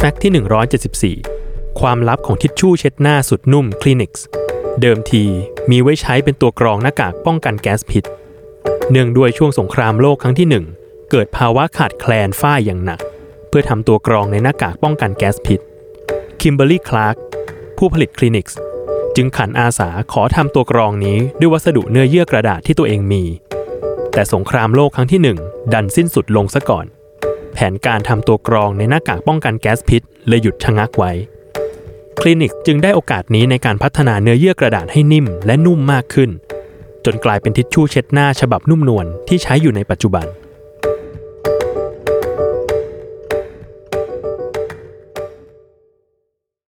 Fact ที่ 174 ความลับของทิชชู่เช็ดหน้าสุดนุ่ม Kleenex เดิมทีมีไว้ใช้เป็นตัวกรองหน้ากากป้องกันแก๊สพิษ เนื่องด้วยช่วงสงครามโลกครั้งที่ 1 เกิดภาวะขาดแคลนฝ้ายอย่างหนัก เพื่อทำตัวกรองในหน้ากากป้องกันแก๊สพิษ Kimberly-Clark ผู้ผลิต Kleenex จึงขันอาสาขอทำตัวกรองนี้ด้วยวัสดุเนื้อเยื่อกระดาษที่ตัวเองมี แต่สงครามโลกครั้งที่ 1 ดันสิ้นสุดลงซะก่อน ผนการทำตัวกรองในหน้ากากป้องกันแก๊สพิษเลยหยุดชะงักไว้ คลินิกจึงได้โอกาสนี้ในการพัฒนาเนื้อเยื่อกระดาษให้นิ่มและนุ่มมากขึ้น จนกลายเป็นทิชชู่เช็ดหน้าฉบับนุ่มนวลที่ใช้อยู่ในปัจจุบัน